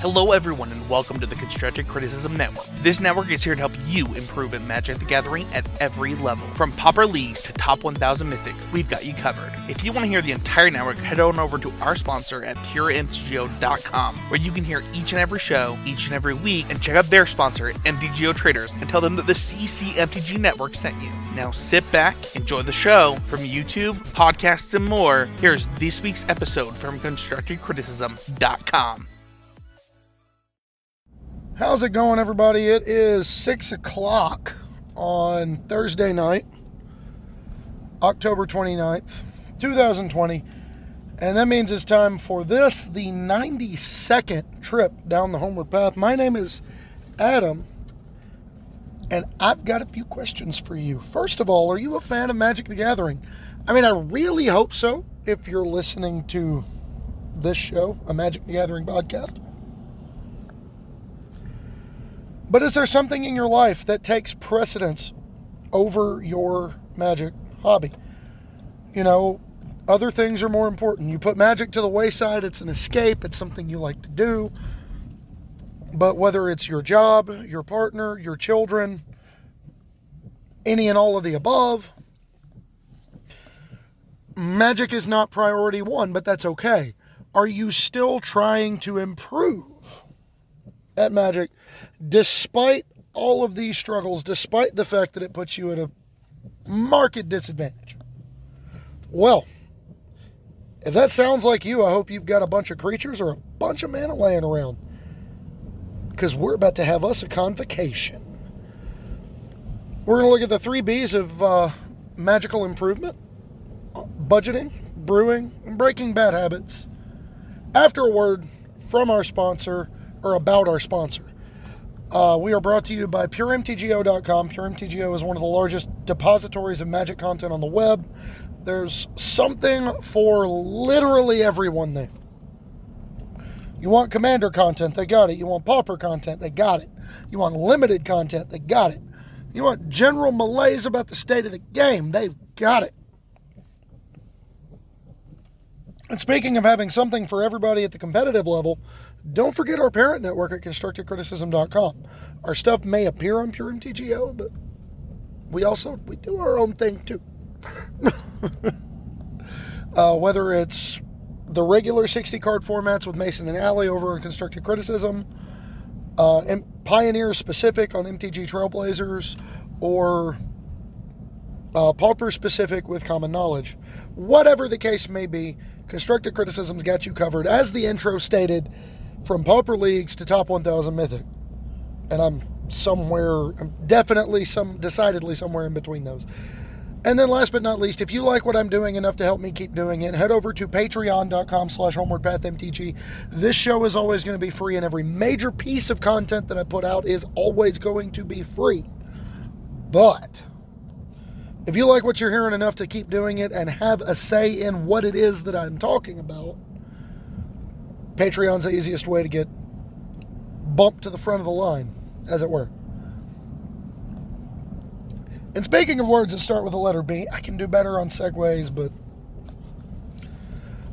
Hello, everyone, and welcome to the Constructive Criticism Network. This network is here to help you improve at Magic the Gathering at every level. From Pauper Leagues to Top 1000 Mythic, we've got you covered. If you want to hear the entire network, head on over to our sponsor at PureMTGO.com, where you can hear each and every show, each and every week, and check out their sponsor, MTGO Traders, and tell them that the CCMTG Network sent you. Now sit back, enjoy the show. From YouTube, podcasts, and more, here's this week's episode from ConstructiveCriticism.com. How's it going, everybody? It is 6 o'clock on Thursday night, October 29th, 2020. And that means it's time for this, the 92nd trip down the homeward path. My name is Adam, and I've got a few questions for you. First of all, are you a fan of Magic the Gathering? I mean, I really hope so if you're listening to this show, a Magic the Gathering podcast. But is there something in your life that takes precedence over your magic hobby? You know, other things are more important. You put magic to the wayside, it's an escape, it's something you like to do. But whether it's your job, your partner, your children, any and all of the above, magic is not priority one, but that's okay. Are you still trying to improve at magic despite all of these struggles, despite the fact that it puts you at a market disadvantage? Well, if that sounds like you, I hope you've got a bunch of creatures or a bunch of mana laying around because we're about to have us a convocation. We're going to look at the three B's of uh, magical improvement budgeting, brewing, and breaking bad habits. After a word from our sponsor or about our sponsor. Uh, we are brought to you by PureMTGO.com. PureMTGO is one of the largest depositories of magic content on the web. There's something for literally everyone there. You want commander content, they got it. You want pauper content, they got it. You want limited content, they got it. You want general malaise about the state of the game, they've got it. And speaking of having something for everybody at the competitive level, don't forget our parent network at constructivecriticism.com. Our stuff may appear on Pure MTGO, but we also we do our own thing too. uh, whether it's the regular 60 card formats with Mason and Alley over in Constructive Criticism, uh, and Pioneer specific on MTG Trailblazers, or uh, Pauper specific with Common Knowledge. Whatever the case may be, Constructive Criticism's got you covered. As the intro stated, from Pauper Leagues to Top 1000 Mythic. And I'm somewhere, I'm definitely some, decidedly somewhere in between those. And then last but not least, if you like what I'm doing enough to help me keep doing it, head over to patreon.com slash homewardpathmtg. This show is always going to be free, and every major piece of content that I put out is always going to be free. But if you like what you're hearing enough to keep doing it and have a say in what it is that I'm talking about, Patreon's the easiest way to get bumped to the front of the line, as it were. And speaking of words that start with the letter B, I can do better on segues, but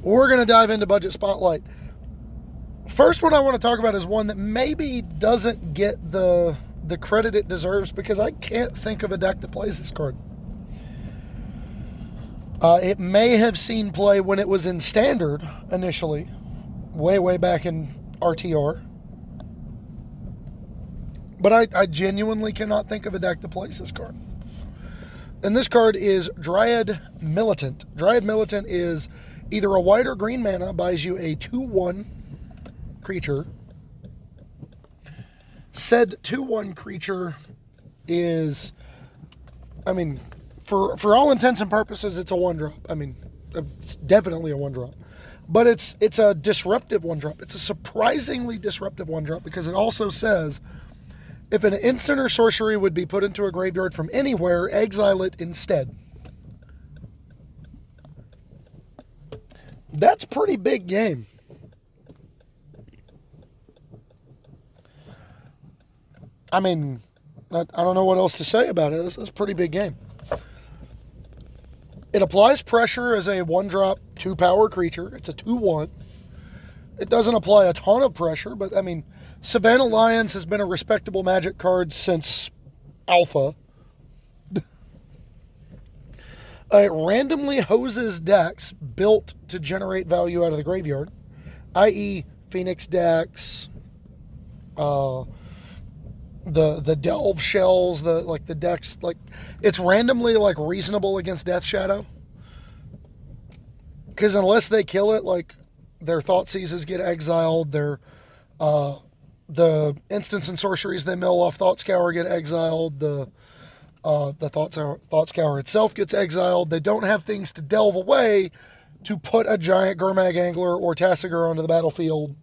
we're going to dive into Budget Spotlight. First one I want to talk about is one that maybe doesn't get the the credit it deserves because I can't think of a deck that plays this card. Uh, it may have seen play when it was in standard initially, way, way back in RTR. But I, I genuinely cannot think of a deck to plays this card. And this card is Dryad Militant. Dryad Militant is either a white or green mana, buys you a 2 1 creature. Said 2 1 creature is, I mean, for, for all intents and purposes, it's a one drop. I mean, it's definitely a one drop but it's it's a disruptive one drop. It's a surprisingly disruptive one drop because it also says if an instant or sorcery would be put into a graveyard from anywhere, exile it instead. That's pretty big game. I mean, I, I don't know what else to say about it. This is a pretty big game. It applies pressure as a one drop, two power creature. It's a 2 1. It doesn't apply a ton of pressure, but I mean, Savannah Lions has been a respectable magic card since Alpha. it randomly hoses decks built to generate value out of the graveyard, i.e., Phoenix decks, uh, the the delve shells, the like the decks, like it's randomly like reasonable against Death Shadow. Because unless they kill it, like their Thoughtseizes get exiled, their uh, the instants and sorceries they mill off Thought Scour get exiled, the uh, the Thought Scour, Thought Scour itself gets exiled. They don't have things to delve away to put a giant Gurmag Angler or Tasigur onto the battlefield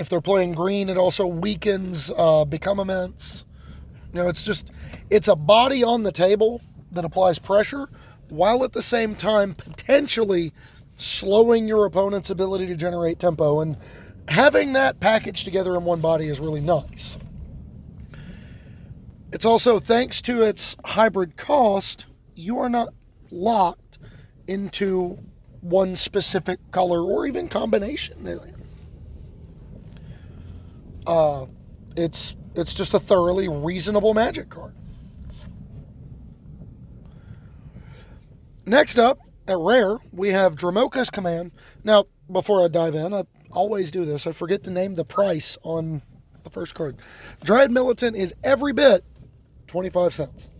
If they're playing green, it also weakens uh, become immense. You know, it's just it's a body on the table that applies pressure while at the same time potentially slowing your opponent's ability to generate tempo. And having that packaged together in one body is really nice. It's also thanks to its hybrid cost, you are not locked into one specific color or even combination there uh, it's it's just a thoroughly reasonable magic card. Next up, at rare, we have Dromoka's Command. Now, before I dive in, I always do this. I forget to name the price on the first card. Dryad Militant is every bit 25 cents.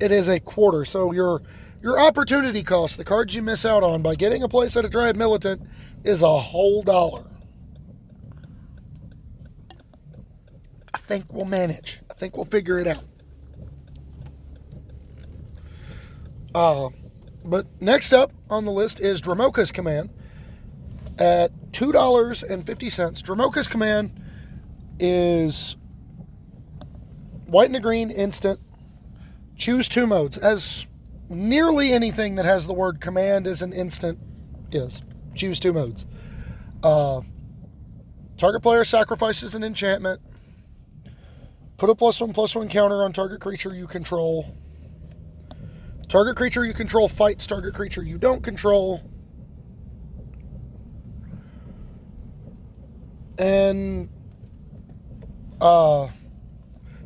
It is a quarter, so your your opportunity cost, the cards you miss out on by getting a place at a Dryad Militant, is a whole dollar. Think we'll manage. I think we'll figure it out. Uh, but next up on the list is Dromoka's Command at $2.50. Dromoka's Command is white and a green instant. Choose two modes. As nearly anything that has the word command as an instant is. Choose two modes. Uh, target player sacrifices an enchantment. Put a plus one plus one counter on target creature you control. Target creature you control fights target creature you don't control. And uh,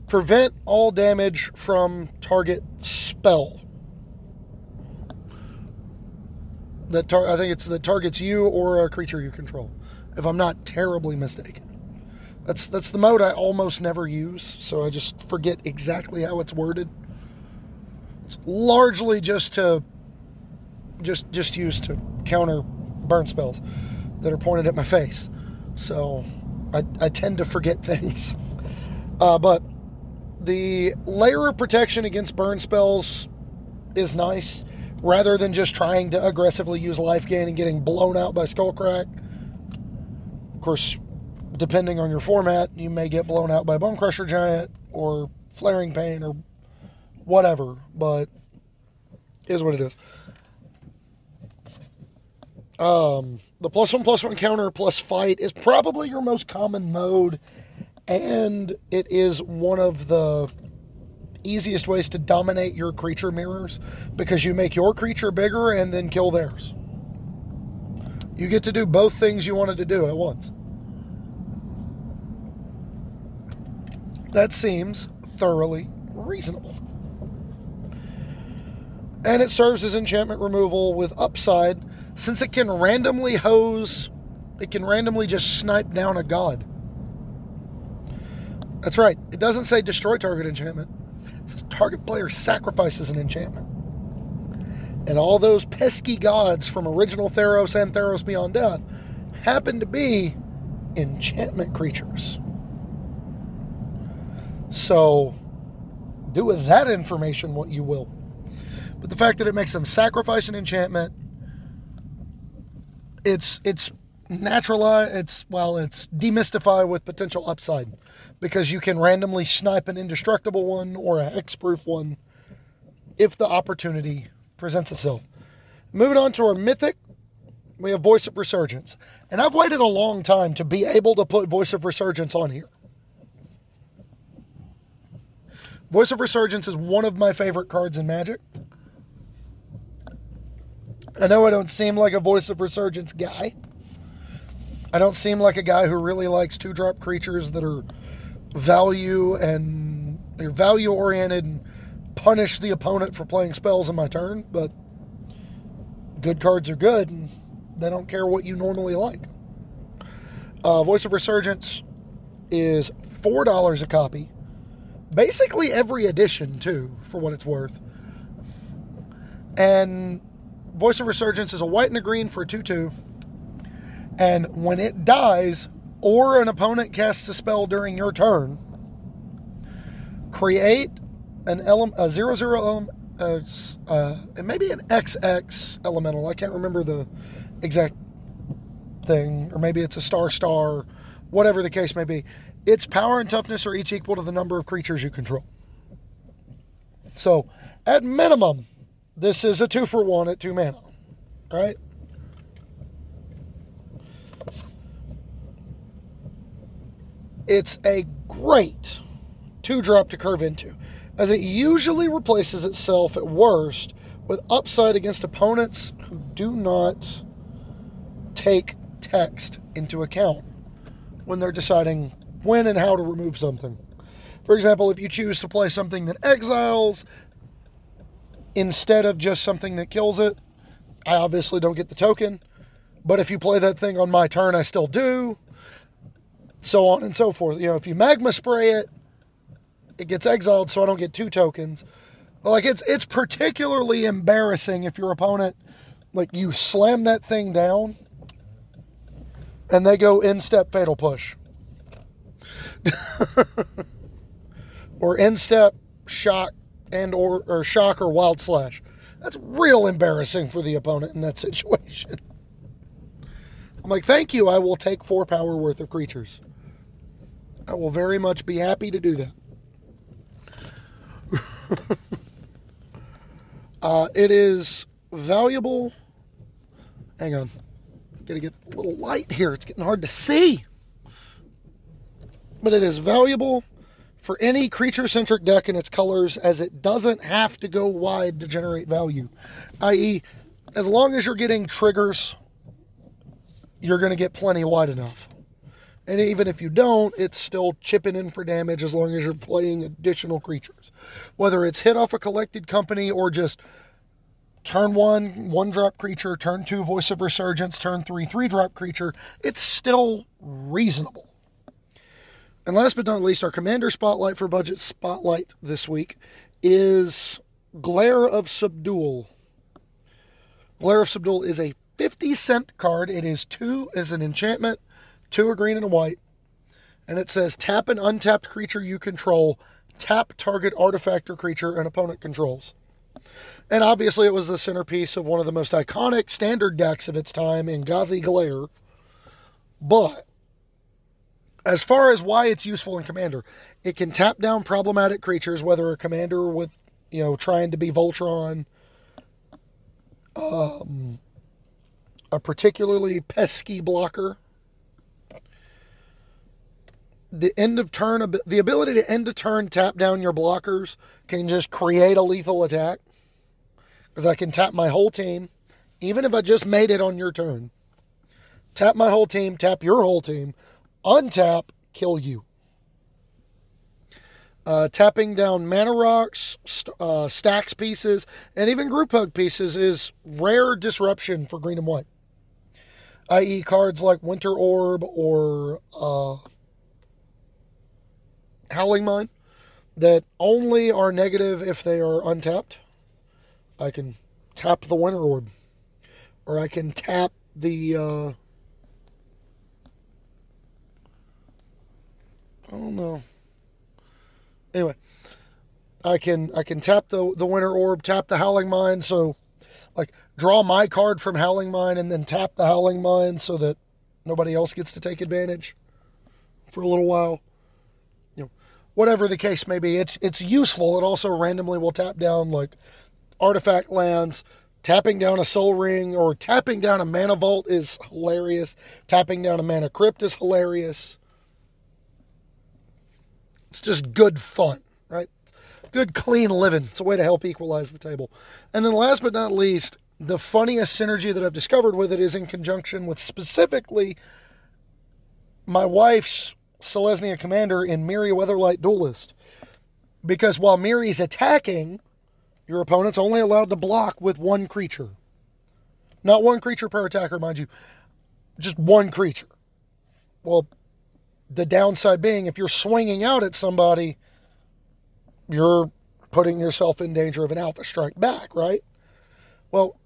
prevent all damage from target spell. That tar- I think it's that targets you or a creature you control, if I'm not terribly mistaken. That's that's the mode I almost never use, so I just forget exactly how it's worded. It's largely just to just just used to counter burn spells that are pointed at my face. So I, I tend to forget things. Uh, but the layer of protection against burn spells is nice rather than just trying to aggressively use life gain and getting blown out by Skullcrack. Of course, depending on your format, you may get blown out by Bonecrusher Giant or Flaring Pain or whatever, but is what it is. Um, the plus one plus one counter plus fight is probably your most common mode, and it is one of the easiest ways to dominate your creature mirrors because you make your creature bigger and then kill theirs. You get to do both things you wanted to do at once. That seems thoroughly reasonable. And it serves as enchantment removal with upside since it can randomly hose, it can randomly just snipe down a god. That's right. It doesn't say destroy target enchantment. It says target player sacrifices an enchantment. And all those pesky gods from original Theros and Theros Beyond Death happen to be enchantment creatures. So do with that information what you will. But the fact that it makes them sacrifice an enchantment, it's it's naturalize it's well it's demystify with potential upside because you can randomly snipe an indestructible one or a hexproof one if the opportunity presents itself. Moving on to our mythic, we have Voice of Resurgence. And I've waited a long time to be able to put Voice of Resurgence on here. Voice of Resurgence is one of my favorite cards in Magic. I know I don't seem like a voice of resurgence guy. I don't seem like a guy who really likes two drop creatures that are value and they're value oriented and punish the opponent for playing spells in my turn, but good cards are good and they don't care what you normally like. Uh, Voice of Resurgence is $4 a copy. Basically every edition, too, for what it's worth. And Voice of Resurgence is a white and a green for a 2 2. And when it dies, or an opponent casts a spell during your turn, create an element, a 0 0 element, uh, uh, maybe an XX elemental. I can't remember the exact thing, or maybe it's a star star, whatever the case may be. Its power and toughness are each equal to the number of creatures you control. So, at minimum, this is a two for one at two mana, right? It's a great two drop to curve into, as it usually replaces itself at worst with upside against opponents who do not take text into account when they're deciding when and how to remove something. For example, if you choose to play something that exiles instead of just something that kills it, I obviously don't get the token. But if you play that thing on my turn, I still do. So on and so forth. You know, if you magma spray it, it gets exiled, so I don't get two tokens. But like it's it's particularly embarrassing if your opponent like you slam that thing down and they go in step fatal push. or instep, shock and or, or shock or wild slash. That's real embarrassing for the opponent in that situation. I'm like, thank you. I will take four power worth of creatures. I will very much be happy to do that. uh, it is valuable. Hang on. Gotta get a little light here. It's getting hard to see. But it is valuable for any creature centric deck in its colors as it doesn't have to go wide to generate value. I.e., as long as you're getting triggers, you're going to get plenty wide enough. And even if you don't, it's still chipping in for damage as long as you're playing additional creatures. Whether it's hit off a collected company or just turn one, one drop creature, turn two, voice of resurgence, turn three, three drop creature, it's still reasonable. And last but not least, our commander spotlight for budget spotlight this week is Glare of Subdual. Glare of Subdual is a 50 cent card. It is two as an enchantment, two a green and a white. And it says tap an untapped creature you control, tap target artifact or creature an opponent controls. And obviously, it was the centerpiece of one of the most iconic standard decks of its time in Ghazi Glare. But as far as why it's useful in Commander, it can tap down problematic creatures, whether a commander with, you know, trying to be Voltron, um, a particularly pesky blocker. The end of turn, the ability to end a turn tap down your blockers can just create a lethal attack. Because I can tap my whole team, even if I just made it on your turn. Tap my whole team, tap your whole team, untap, kill you. Uh, tapping down mana rocks, st- uh, stacks pieces, and even group hug pieces is rare disruption for green and white. I.e., cards like Winter Orb or uh, Howling Mine that only are negative if they are untapped. I can tap the Winter Orb, or I can tap the I don't know. Anyway, I can I can tap the the winter orb, tap the howling mine, so like draw my card from howling mine and then tap the howling mine so that nobody else gets to take advantage for a little while. You know, whatever the case may be, it's it's useful. It also randomly will tap down like artifact lands. Tapping down a Sol Ring or tapping down a mana vault is hilarious. Tapping down a mana crypt is hilarious. It's just good fun, right? Good, clean living. It's a way to help equalize the table. And then last but not least, the funniest synergy that I've discovered with it is in conjunction with specifically my wife's Selesnya commander in Mirri Weatherlight Duelist. Because while Mirri's attacking, your opponent's only allowed to block with one creature. Not one creature per attacker, mind you, just one creature. Well, the downside being if you're swinging out at somebody, you're putting yourself in danger of an alpha strike back, right? Well,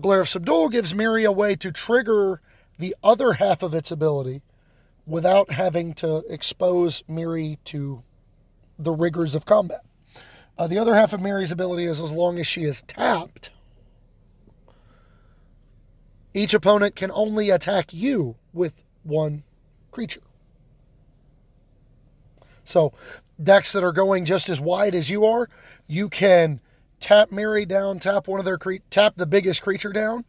Glare of Subdual gives Mirri a way to trigger the other half of its ability without having to expose Mirri to the rigors of combat. Uh, the other half of Mirri's ability is as long as she is tapped, each opponent can only attack you with one creature. So, decks that are going just as wide as you are, you can tap Mirri down, tap one of their cre- tap the biggest creature down,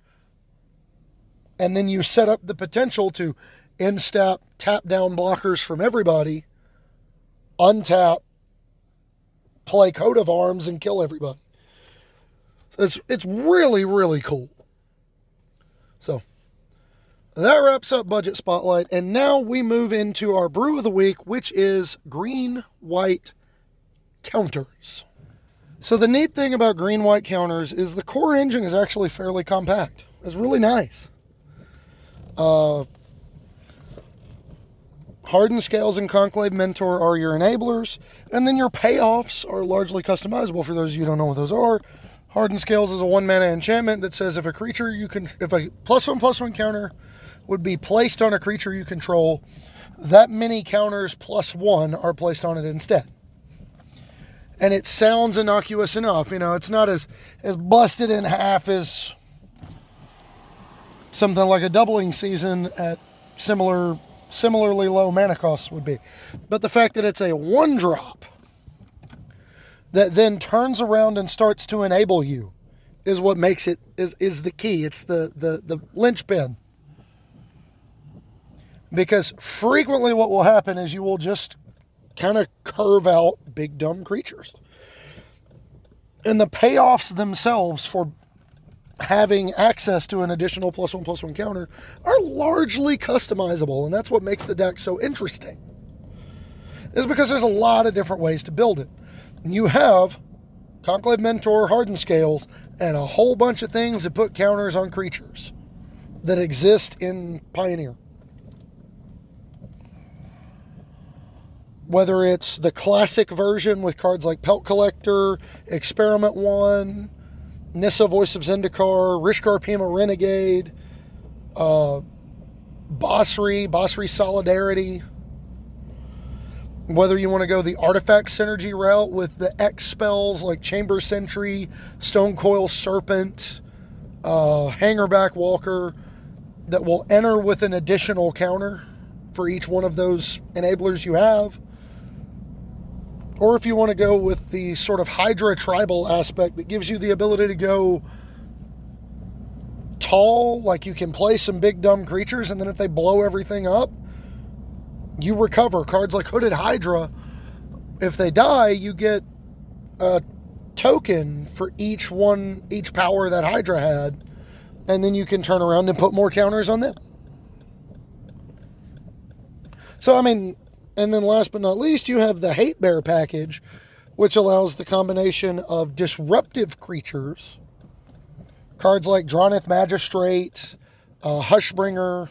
and then you set up the potential to instep tap down blockers from everybody, untap, play coat of arms, and kill everybody. So it's it's really really cool. So that wraps up budget spotlight, and now we move into our brew of the week, which is green white counters. So the neat thing about green white counters is the core engine is actually fairly compact. It's really nice. Uh, Hardened Scales and Conclave Mentor are your enablers, and then your payoffs are largely customizable. For those of you who don't know what those are, Hardened Scales is a one mana enchantment that says if a creature you can, if a plus one plus one counter would be placed on a creature you control, that many counters plus one are placed on it instead. And it sounds innocuous enough, you know, it's not as, as busted in half as something like a doubling season at similar similarly low mana costs would be. But the fact that it's a one drop that then turns around and starts to enable you is what makes it is, is the key. It's the, the, the linchpin. Because frequently what will happen is you will just kind of curve out big dumb creatures. And the payoffs themselves for having access to an additional plus one plus one counter are largely customizable, and that's what makes the deck so interesting. Is because there's a lot of different ways to build it. You have Conclave Mentor, Hardened Scales, and a whole bunch of things that put counters on creatures that exist in Pioneer. Whether it's the classic version with cards like Pelt Collector, Experiment One, Nissa Voice of Zendikar, Rishkar Peema Renegade, uh, Basri, Basri Solidarity. Whether you want to go the artifact synergy route with the X spells like Chamber Sentry, Stone Coil Serpent, uh, Hangerback Walker, that will enter with an additional counter for each one of those enablers you have or if you want to go with the sort of Hydra tribal aspect that gives you the ability to go tall, like you can play some big dumb creatures, and then if they blow everything up, you recover. Cards like Hooded Hydra, if they die, you get a token for each one, each power that Hydra had, and then you can turn around and put more counters on them. So, I mean, and then last but not least, you have the Hate Bear package, which allows the combination of disruptive creatures, cards like Drannith Magistrate, uh, Hushbringer,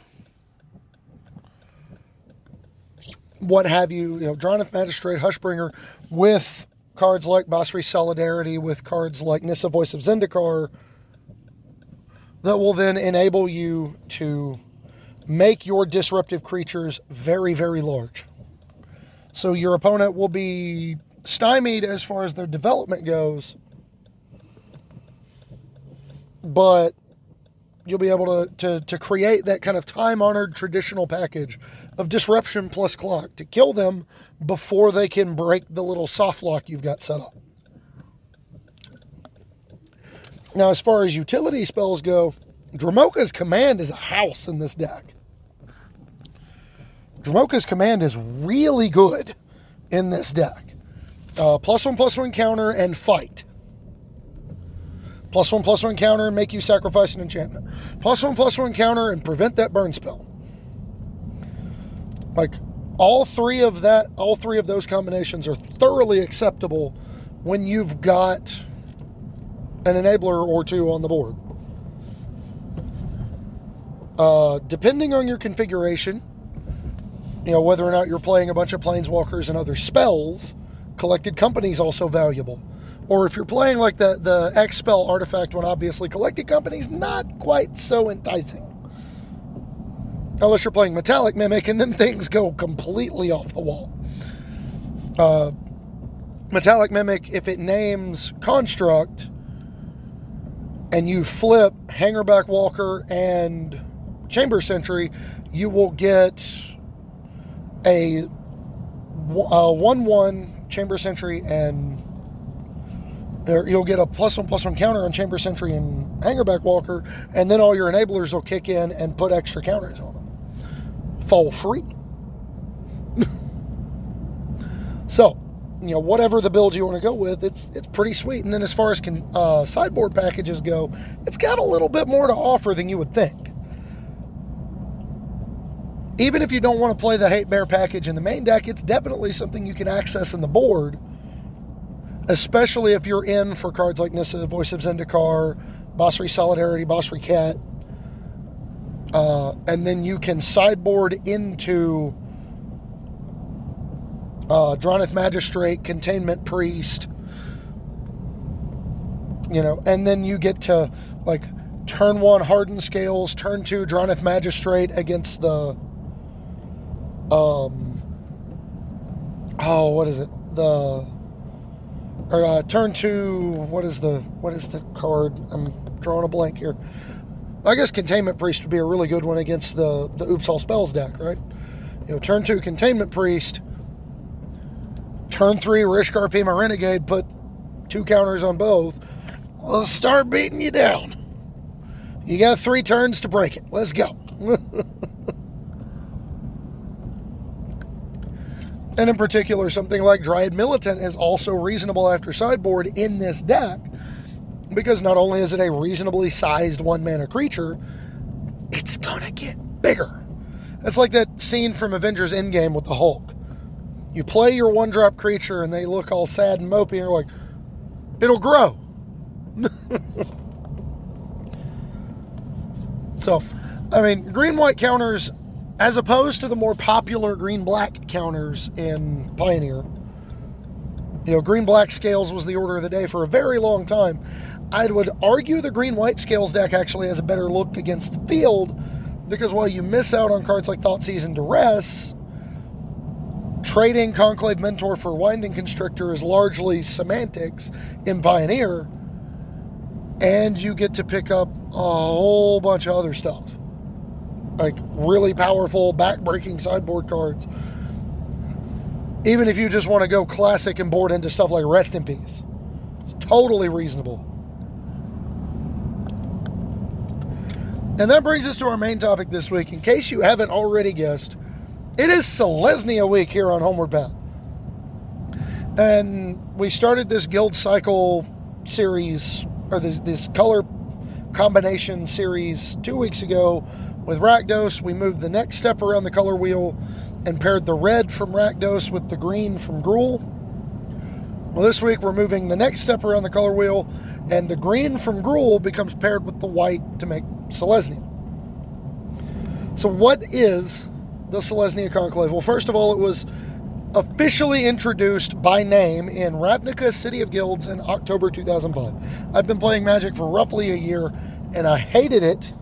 what have you, you know, Magistrate, Hushbringer, with cards like Basri Solidarity, with cards like Nissa Voice of Zendikar, that will then enable you to make your disruptive creatures very, very large. So your opponent will be stymied as far as their development goes, but you'll be able to, to, to create that kind of time honored traditional package of disruption plus clock to kill them before they can break the little soft lock you've got set up. Now, as far as utility spells go, Dromoka's command is a house in this deck. Dromoka's command is really good in this deck. Uh, plus one, plus one counter, and fight. Plus one, plus one counter and make you sacrifice an enchantment. Plus one, plus one counter and prevent that burn spell. Like all three of that, all three of those combinations are thoroughly acceptable when you've got an enabler or two on the board. Uh, depending on your configuration, you know, whether or not you're playing a bunch of planeswalkers and other spells, collected company is also valuable. Or if you're playing like the, the X spell artifact one, obviously collected company is not quite so enticing. Unless you're playing metallic mimic and then things go completely off the wall. Uh, metallic mimic, if it names construct and you flip hangerback walker and chamber sentry, you will get a, a 1 1 chamber sentry and you'll get a plus one plus one counter on chamber sentry and hangerback walker and then all your enablers will kick in and put extra counters on them. Fall free. So you know whatever the build you want to go with it's it's pretty sweet. And then as far as can, uh, sideboard packages go it's got a little bit more to offer than you would think even if you don't want to play the Hate Bear package in the main deck, it's definitely something you can access in the board, especially if you're in for cards like Nissa, Voice of Zendikar, Basri Solidarity, Basri Ket. Uh, and then you can sideboard into uh, Magistrate, Containment Priest, you know, and then you get to like turn one Hardened Scales, turn two Drannith Magistrate against the um, oh, what is it? The or uh, turn two. What is the what is the card? I'm drawing a blank here. I guess Containment Priest would be a really good one against the the Oops All Spells deck, right? You know, turn two Containment Priest. Turn three Rishkar Peema Renegade. Put two counters on both. Let's start beating you down. You got three turns to break it. Let's go. And in particular, something like Dryad Militant is also reasonable after sideboard in this deck because not only is it a reasonably sized one mana creature, it's gonna get bigger. It's like that scene from Avengers Endgame with the Hulk. You play your one drop creature and they look all sad and mopey, and you're like, it'll grow. so, I mean, green white counters as opposed to the more popular green black counters in Pioneer. You know, green black scales was the order of the day for a very long time. I would argue the green white scales deck actually has a better look against the field because while you miss out on cards like Thoughtseize and Duress, trading Conclave Mentor for Winding Constrictor is largely semantics in Pioneer, and you get to pick up a whole bunch of other stuff like really powerful back-breaking sideboard cards. Even if you just want to go classic and board into stuff like Rest in Peace, it's totally reasonable. And that brings us to our main topic this week. In case you haven't already guessed, it is Selesnya week here on Homeward Path. And we started this guild cycle series, or this, this color combination series two weeks ago with Rakdos, we moved the next step around the color wheel and paired the red from Rakdos with the green from Gruul. Well, this week we're moving the next step around the color wheel, and the green from Gruul becomes paired with the white to make Selesnya. So, what is the Selesnya Conclave? Well, first of all, it was officially introduced by name in Ravnica City of Guilds in October 2005. I've been playing Magic for roughly a year, and I hated it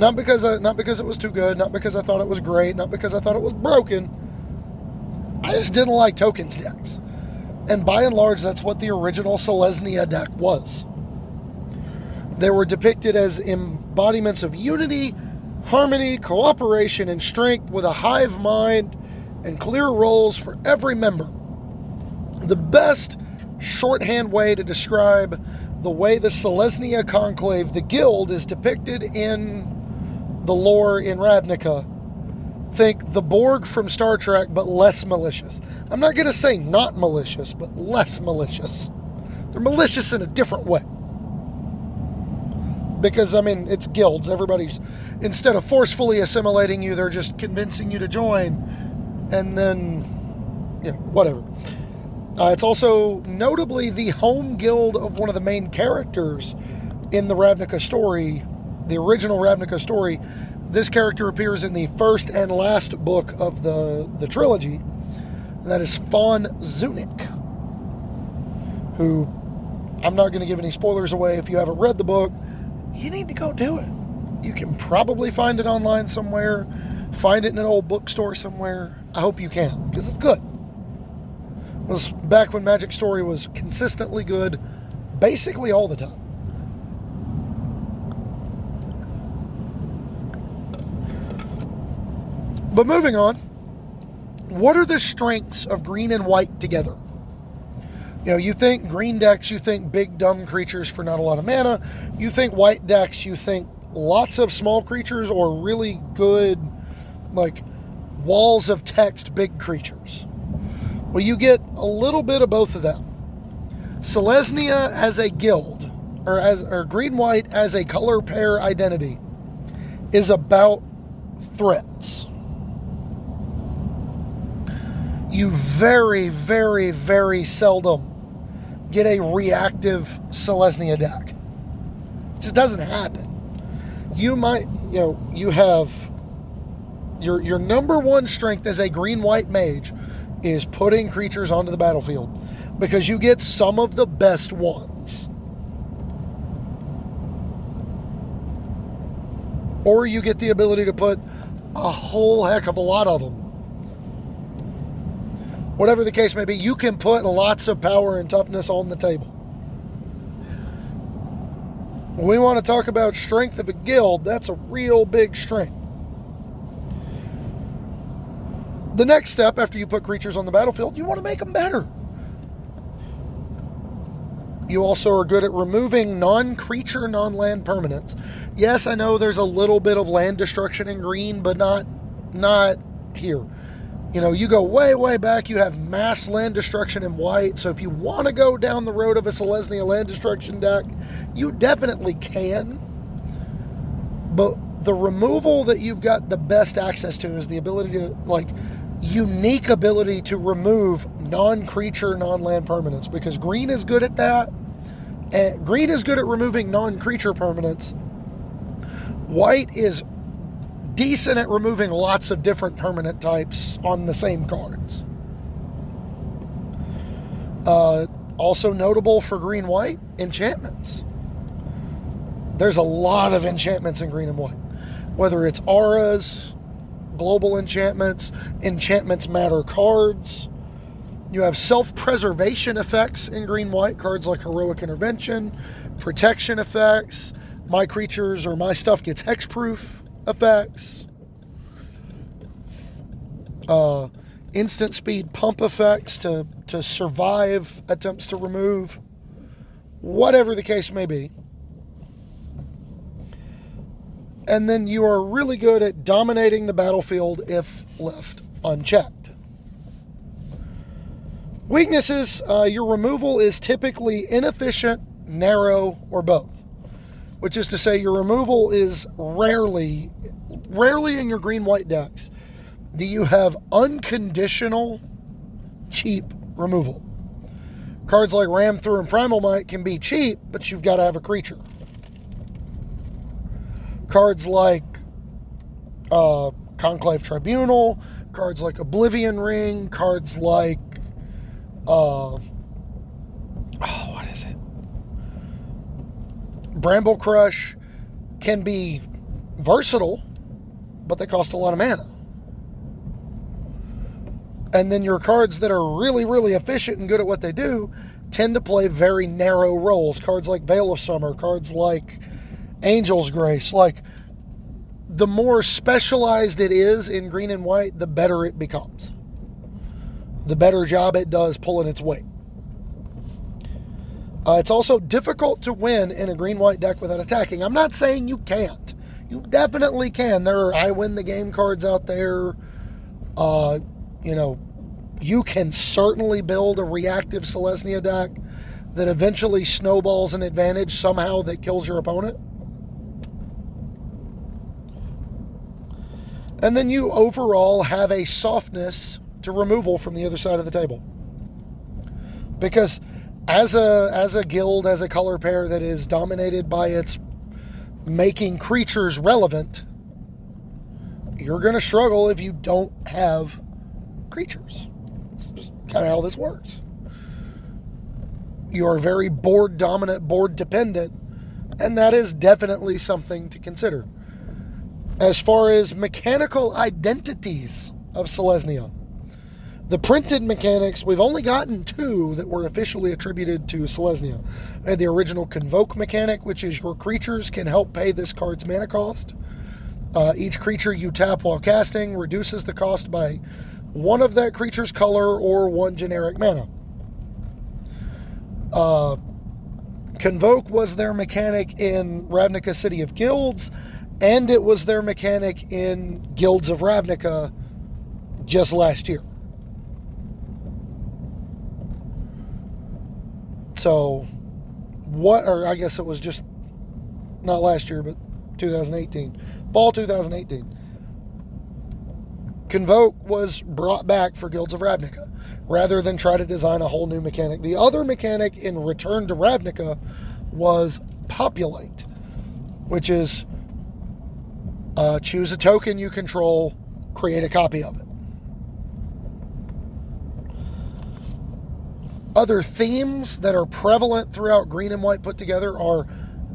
not because I, not because it was too good, not because I thought it was great, not because I thought it was broken. I just didn't like tokens decks. And by and large, that's what the original Selesnya deck was. They were depicted as embodiments of unity, harmony, cooperation, and strength with a hive mind and clear roles for every member. The best shorthand way to describe the way the Selesnya Conclave, the guild, is depicted in the lore in Ravnica, think the Borg from Star Trek, but less malicious. I'm not going to say not malicious, but less malicious. They're malicious in a different way. Because, I mean, it's guilds. Everybody's, instead of forcefully assimilating you, they're just convincing you to join. And then, yeah, whatever. Uh, it's also notably the home guild of one of the main characters in the Ravnica story, the original Ravnica story. This character appears in the first and last book of the, the trilogy. That is Fonn Zunich, who I'm not going to give any spoilers away. If you haven't read the book, you need to go do it. You can probably find it online somewhere, find it in an old bookstore somewhere. I hope you can, because it's good. It was back when Magic Story was consistently good, basically all the time. But moving on, what are the strengths of green and white together? You know, you think green decks, you think big dumb creatures for not a lot of mana. You think white decks, you think lots of small creatures or really good, like walls of text big creatures. Well, you get a little bit of both of them. Selesnya as a guild, or as or green white as a color pair identity, is about threats. You very, very, very seldom get a reactive Selesnya deck. It just doesn't happen. You might, you know, you have your your number one strength as a green white mage is putting creatures onto the battlefield because you get some of the best ones. Or you get the ability to put a whole heck of a lot of them whatever the case may be, you can put lots of power and toughness on the table. We want to talk about strength of a guild. That's a real big strength. The next step after you put creatures on the battlefield, you want to make them better. You also are good at removing non creature, non land permanents. Yes, I know there's a little bit of land destruction in green, but not not here. You know, you go way, way back, you have mass land destruction in white. So if you want to go down the road of a Selesnya land destruction deck, you definitely can. But the removal that you've got the best access to is the ability to, like, unique ability to remove non creature, non land permanents because green is good at that. And green is good at removing non creature permanents. White is decent at removing lots of different permanent types on the same cards. Uh, also notable for green white enchantments. There's a lot of enchantments in green and white, whether it's auras, global enchantments, enchantments matter cards. You have self preservation effects in green white, cards like heroic intervention, protection effects, my creatures or my stuff gets hexproof effects, uh, instant speed pump effects to, to survive attempts to remove, whatever the case may be. And then you are really good at dominating the battlefield if left unchecked. Weaknesses uh, your removal is typically inefficient, narrow, or both which is to say your removal is rarely rarely in your green white decks do you have unconditional cheap removal? Cards like ram through and primal might can be cheap but you've got to have a creature. Cards like uh, conclave tribunal cards like oblivion ring cards like uh, oh what is it Bramble Crush can be versatile, but they cost a lot of mana. And then your cards that are really, really efficient and good at what they do tend to play very narrow roles. Cards like Veil of Summer, cards like Angel's Grace. Like, the more specialized it is in green and white, the better it becomes. The better job it does pulling its weight. Uh, it's also difficult to win in a green white deck without attacking. I'm not saying you can't. You definitely can. There are I win the game cards out there. Uh, you know, you can certainly build a reactive Selesnya deck that eventually snowballs an advantage somehow that kills your opponent. And then you overall have a softness to removal from the other side of the table. Because as a as a guild, as a color pair that is dominated by its making creatures relevant, you're going to struggle if you don't have creatures. It's just kind of how this works. You are very board dominant, board dependent, and that is definitely something to consider. As far as mechanical identities of Selesnya, the printed mechanics, we've only gotten two that were officially attributed to Selesnya. Had the original Convoke mechanic, which is your creatures can help pay this card's mana cost. Uh, each creature you tap while casting reduces the cost by one of that creature's color or one generic mana. Uh, Convoke was their mechanic in Ravnica City of Guilds, and it was their mechanic in Guilds of Ravnica just last year. So, what, or I guess it was just not last year, but 2018, fall 2018. Convoke was brought back for Guilds of Ravnica rather than try to design a whole new mechanic. The other mechanic in Return to Ravnica was Populate, which is uh, choose a token you control, create a copy of it. Other themes that are prevalent throughout Green and White put together are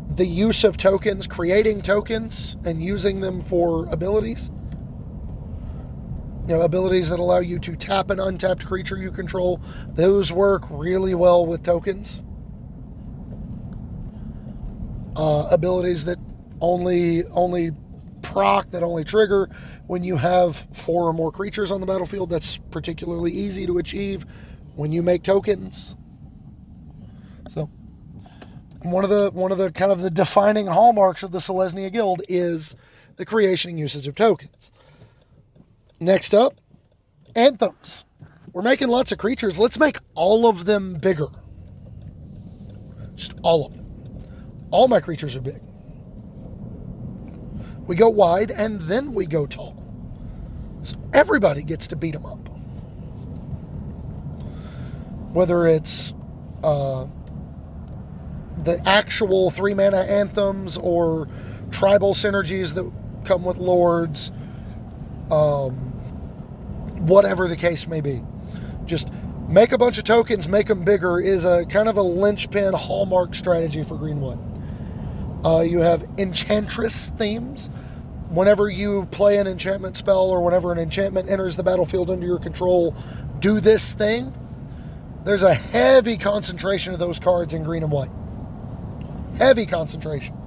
the use of tokens, creating tokens, and using them for abilities. You know, abilities that allow you to tap an untapped creature you control. Those work really well with tokens. Uh, abilities that only only proc that only trigger when you have four or more creatures on the battlefield. That's particularly easy to achieve when you make tokens. So one of the one of the kind of the defining hallmarks of the Selesnya Guild is the creation and usage of tokens. Next up, anthems. We're making lots of creatures. Let's make all of them bigger. Just all of them. All my creatures are big. We go wide and then we go tall. So everybody gets to beat them up whether it's uh, the actual three mana anthems or tribal synergies that come with lords, um, whatever the case may be. Just make a bunch of tokens, make them bigger is a kind of a linchpin hallmark strategy for Greenwood. Uh, you have enchantress themes. Whenever you play an enchantment spell or whenever an enchantment enters the battlefield under your control, do this thing there's a heavy concentration of those cards in green and white. Heavy concentration.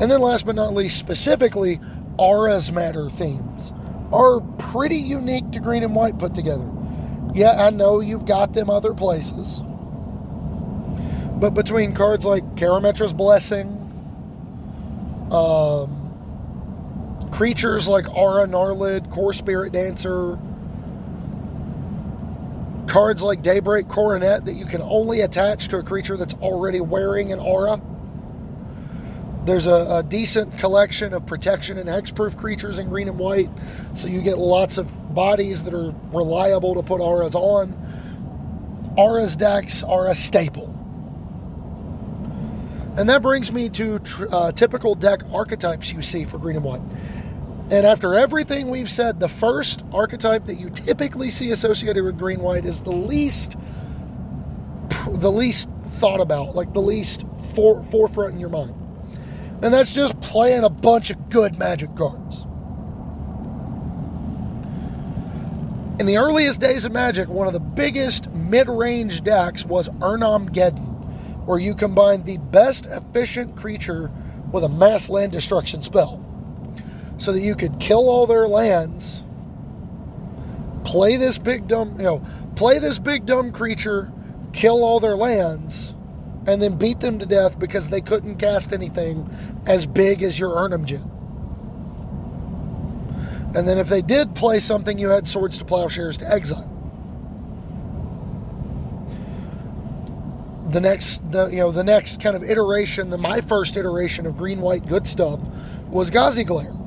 And then, last but not least, specifically, auras matter themes are pretty unique to green and white put together. Yeah, I know you've got them other places. But between cards like Karametra's Blessing, um, creatures like Aura Gnarlid, Kor Spiritdancer, cards like Daybreak Coronet that you can only attach to a creature that's already wearing an aura. There's a, a, decent collection of protection and hexproof creatures in green and white, so you get lots of bodies that are reliable to put auras on. Auras decks are a staple. And that brings me to uh, typical deck archetypes you see for green and white. And after everything we've said, the first archetype that you typically see associated with green white is the least the least thought about, like the least for, forefront in your mind. And that's just playing a bunch of good magic cards. In the earliest days of Magic, one of the biggest mid range decks was Erhnam Geddon, where you combine the best efficient creature with a mass land destruction spell so that you could kill all their lands, play this big dumb, you know, play this big dumb creature, kill all their lands, and then beat them to death because they couldn't cast anything as big as your Erhnam And then if they did play something, you had swords to plowshares to exile. the next the you know the next kind of iteration, the my first iteration of green white good stuff was Ghazi Glare.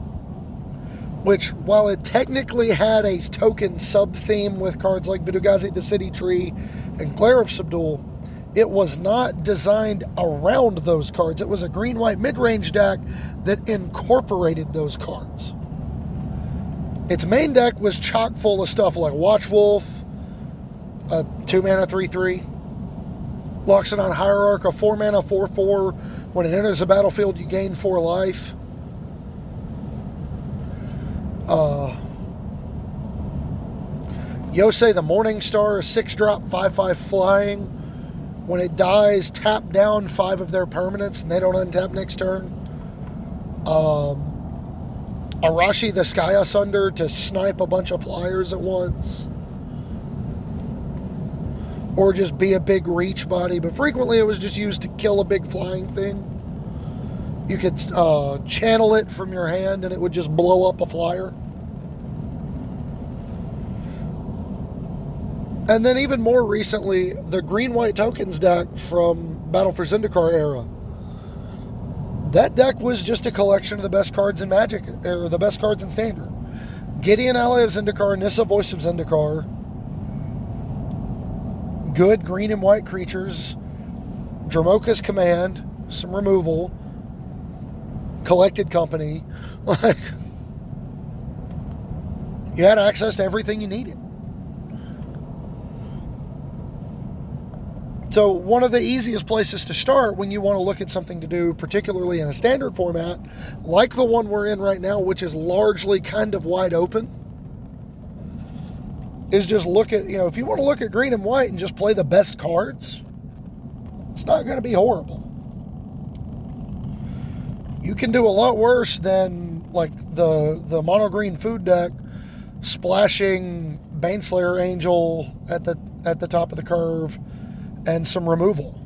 Which, while it technically had a token sub theme with cards like Vitu-Ghazi the City Tree and Glare of Subdual, it was not designed around those cards. It was a green white mid range deck that incorporated those cards. Its main deck was chock full of stuff like Watchwolf, a 2 mana 3 3, Loxodon Hierarch, a 4 mana 4 4. When it enters the battlefield, you gain 4 life. Uh, Yosei the Morning Star, 6 drop, 5 5 flying. When it dies, tap down 5 of their permanents and they don't untap next turn. Um, Arashi the Sky Asunder to snipe a bunch of flyers at once or just be a big reach body, but frequently it was just used to kill a big flying thing. You could uh, channel it from your hand and it would just blow up a flyer. And then, even more recently, the green white tokens deck from Battle for Zendikar era. That deck was just a collection of the best cards in Magic, or the best cards in Standard. Gideon Ally of Zendikar, Nissa Voice of Zendikar, good green and white creatures, Dromoka's Command, some removal, collected company. Like, you had access to everything you needed. So, one of the easiest places to start when you want to look at something to do, particularly in a standard format, like the one we're in right now, which is largely kind of wide open, is just look at, you know, if you want to look at green and white and just play the best cards, it's not going to be horrible. You can do a lot worse than like the the mono green food deck splashing Baneslayer Angel at the at the top of the curve and some removal.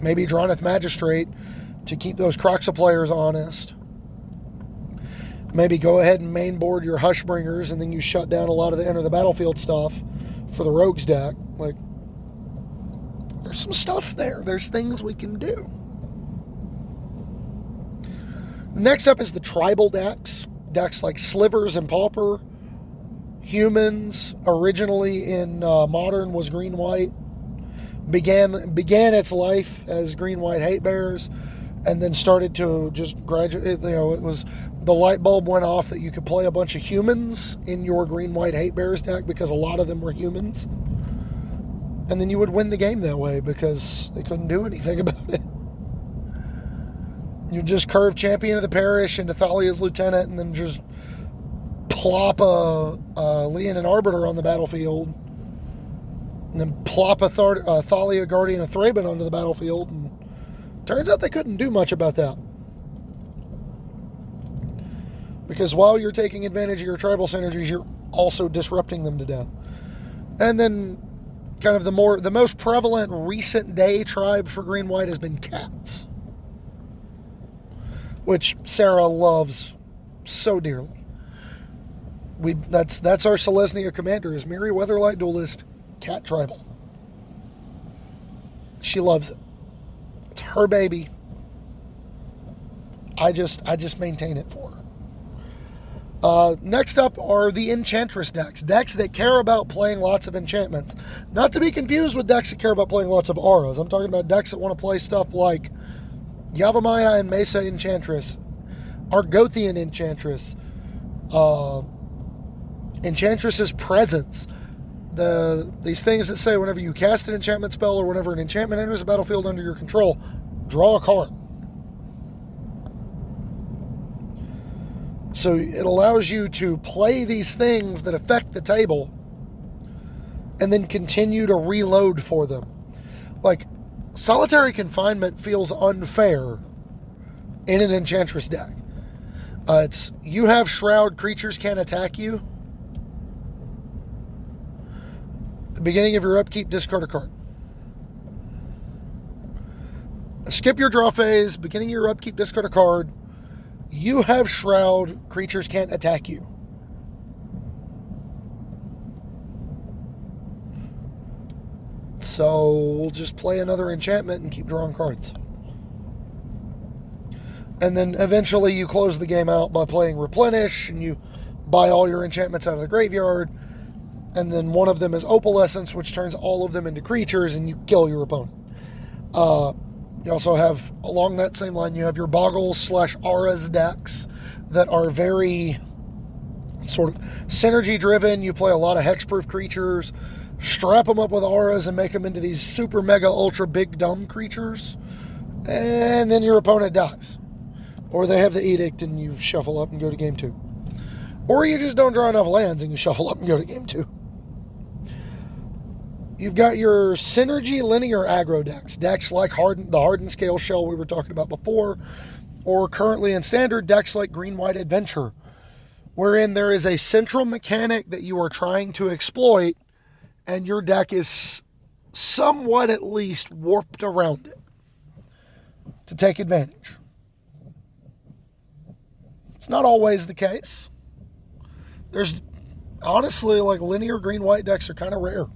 Maybe Drannith Magistrate to keep those Kroxa players honest maybe go ahead and mainboard your Hushbringers and then you shut down a lot of the enter the battlefield stuff for the Rogues deck. Like, there's some stuff there. There's things we can do. Next up is the tribal decks. Decks like Slivers and Pauper. Humans, originally in uh, Modern, was green white. Began began its life as green white hate bears, and then started to just graduate. You know, it was the light bulb went off that you could play a bunch of humans in your green white hate bears deck because a lot of them were humans. And then you would win the game that way because they couldn't do anything about it. You just curve champion of the parish into Thalia's lieutenant and then just plop a, a Leonin Arbiter on the battlefield. And then plop a, Thar- a Thalia Guardian of Thraben onto the battlefield. And turns out they couldn't do much about that. Because while you're taking advantage of your tribal synergies, you're also disrupting them to death. And then kind of the more the most prevalent recent day tribe for green white has been cats. Which Sarah loves so dearly. We that's that's our Selesnya commander is Mirri Weatherlight Duelist Cat Tribal. She loves it. It's her baby. I just I just maintain it for her. Uh, next up are the Enchantress decks, decks that care about playing lots of enchantments. Not to be confused with decks that care about playing lots of auras. I'm talking about decks that want to play stuff like Yavimaya and Mesa Enchantress, Argothian Enchantress, uh, Enchantress's Presence. The, these things that say whenever you cast an enchantment spell or whenever an enchantment enters the battlefield under your control, draw a card. So it allows you to play these things that affect the table and then continue to reload for them. Like, solitary confinement feels unfair in an Enchantress deck. Uh, it's you have Shroud, creatures can't attack you. The beginning of your upkeep, discard a card. Skip your draw phase, beginning of your upkeep, discard a card you have Shroud, creatures can't attack you. So we'll just play another enchantment and keep drawing cards. And then eventually you close the game out by playing Replenish and you buy all your enchantments out of the graveyard. And then one of them is Opalescence, which turns all of them into creatures and you kill your opponent. Uh, you also have, along that same line, you have your Boggles slash Auras decks that are very sort of synergy driven. You play a lot of hexproof creatures, strap them up with auras, and make them into these super mega ultra big dumb creatures. And then your opponent dies. Or they have the edict and you shuffle up and go to game two. Or you just don't draw enough lands and you shuffle up and go to game two. You've got your synergy linear aggro decks, decks like Harden, the Hardened Scale Shell we were talking about before, or currently in standard decks like Green White Adventure, wherein there is a central mechanic that you are trying to exploit, and your deck is somewhat at least warped around it to take advantage. It's not always the case. There's honestly like linear green white decks are kind of rare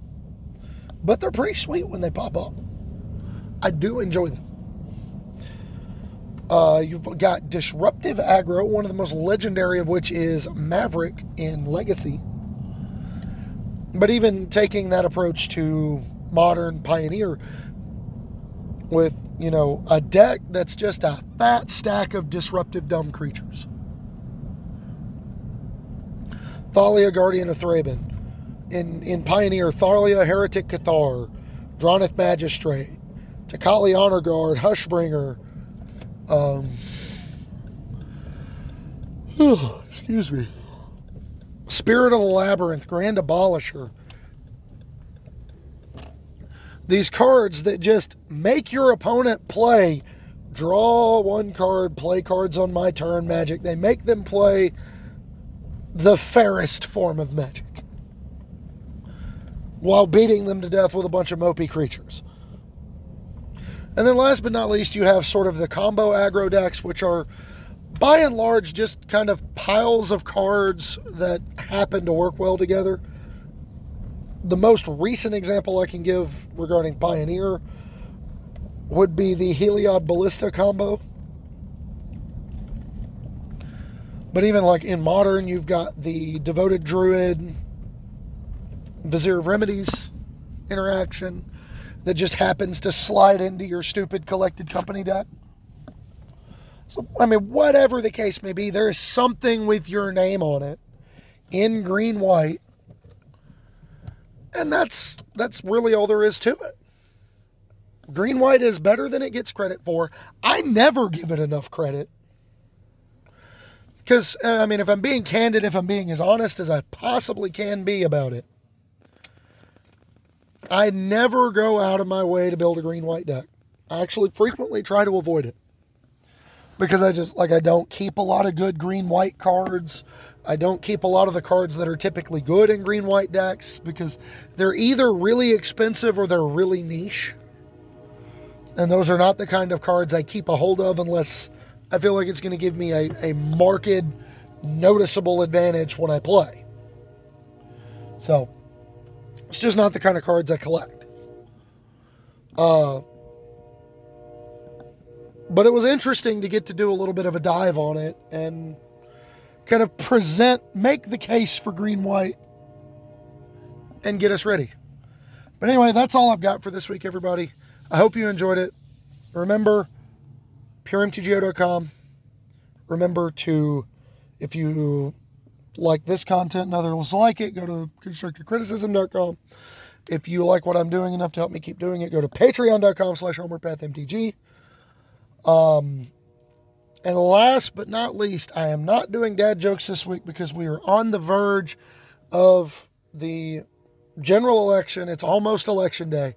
but they're pretty sweet when they pop up. I do enjoy them. Uh, you've got Disruptive Aggro, one of the most legendary of which is Maverick in Legacy. But even taking that approach to modern Pioneer with, you know, a deck that's just a fat stack of disruptive dumb creatures. Thalia, Guardian of Thraben in, in Pioneer, Thalia, Heretic Cathar, Drannith Magistrate, Tocatli Honor Guard, Hushbringer, um, excuse me, Spirit of the Labyrinth, Grand Abolisher. These cards that just make your opponent play, draw one card, play cards on my turn magic. They make them play the fairest form of magic while beating them to death with a bunch of mopey creatures. And then last but not least, you have sort of the combo aggro decks, which are by and large just kind of piles of cards that happen to work well together. The most recent example I can give regarding Pioneer would be the Heliod Ballista combo. But even like in modern, you've got the Devoted Druid Vizier of Remedies interaction that just happens to slide into your stupid collected company deck. So, I mean, whatever the case may be, there is something with your name on it in green white. And that's that's really all there is to it. Green white is better than it gets credit for. I never give it enough credit. Because, uh, I mean, if I'm being candid, if I'm being as honest as I possibly can be about it, I never go out of my way to build a green white deck. I actually frequently try to avoid it because I just like I don't keep a lot of good green white cards. I don't keep a lot of the cards that are typically good in green white decks because they're either really expensive or they're really niche. And those are not the kind of cards I keep a hold of unless I feel like it's going to give me a, a marked, noticeable advantage when I play. So, it's just not the kind of cards I collect. Uh, but it was interesting to get to do a little bit of a dive on it and kind of present, make the case for green white and get us ready. But anyway, that's all I've got for this week, everybody. I hope you enjoyed it. Remember, puremtgo.com. Remember to, if you like this content and others like it, go to constructivecriticism.com. If you like what I'm doing enough to help me keep doing it, go to patreon.com slash homewardpathmtg. Um, and last but not least, I am not doing dad jokes this week because we are on the verge of the general election. It's almost election day.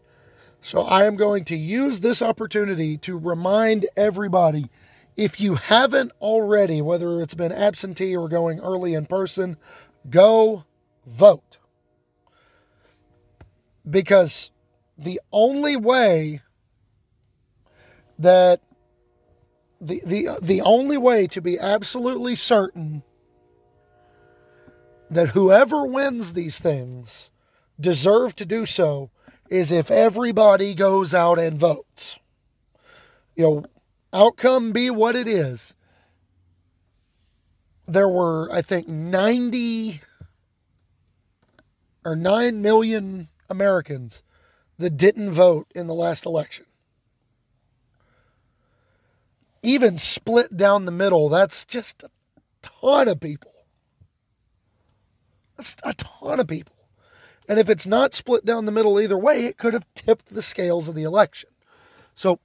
So I am going to use this opportunity to remind everybody – if you haven't already, whether it's been absentee or going early in person, go vote. Because the only way that the, the, uh, the only way to be absolutely certain that whoever wins these things deserve to do so is if everybody goes out and votes. You know, outcome be what it is. There were, I think, 90 or 9 million Americans that didn't vote in the last election. Even split down the middle, that's just a ton of people. That's a ton of people. And if it's not split down the middle either way, it could have tipped the scales of the election. So,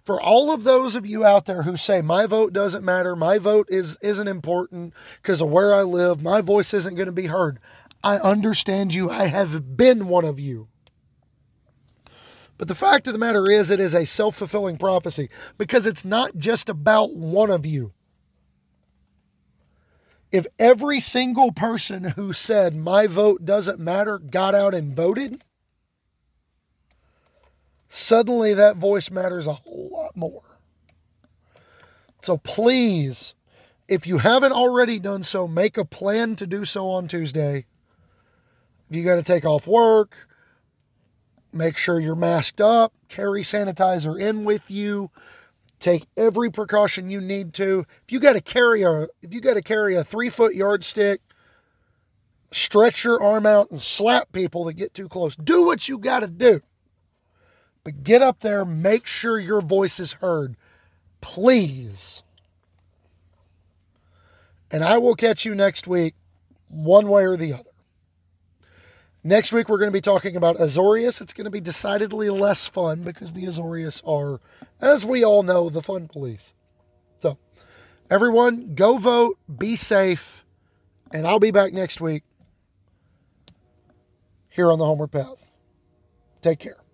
for all of those of you out there who say my vote doesn't matter, my vote is isn't important because of where I live, my voice isn't going to be heard. I understand you. I have been one of you. But the fact of the matter is, it is a self fulfilling prophecy because it's not just about one of you. If every single person who said, my vote doesn't matter, got out and voted, suddenly that voice matters a whole lot more. So please, if you haven't already done so, make a plan to do so on Tuesday. If you got to take off work, make sure you're masked up, carry sanitizer in with you, take every precaution you need to. If you got to carry a if you got to carry a three foot yardstick, stretch your arm out and slap people that get too close. Do what you got to do. But get up there, make sure your voice is heard. Please. And I will catch you next week, one way or the other. Next week, we're going to be talking about Azorius. It's going to be decidedly less fun because the Azorius are, as we all know, the fun police. So, everyone, go vote, be safe, and I'll be back next week here on the Homeward Path. Take care.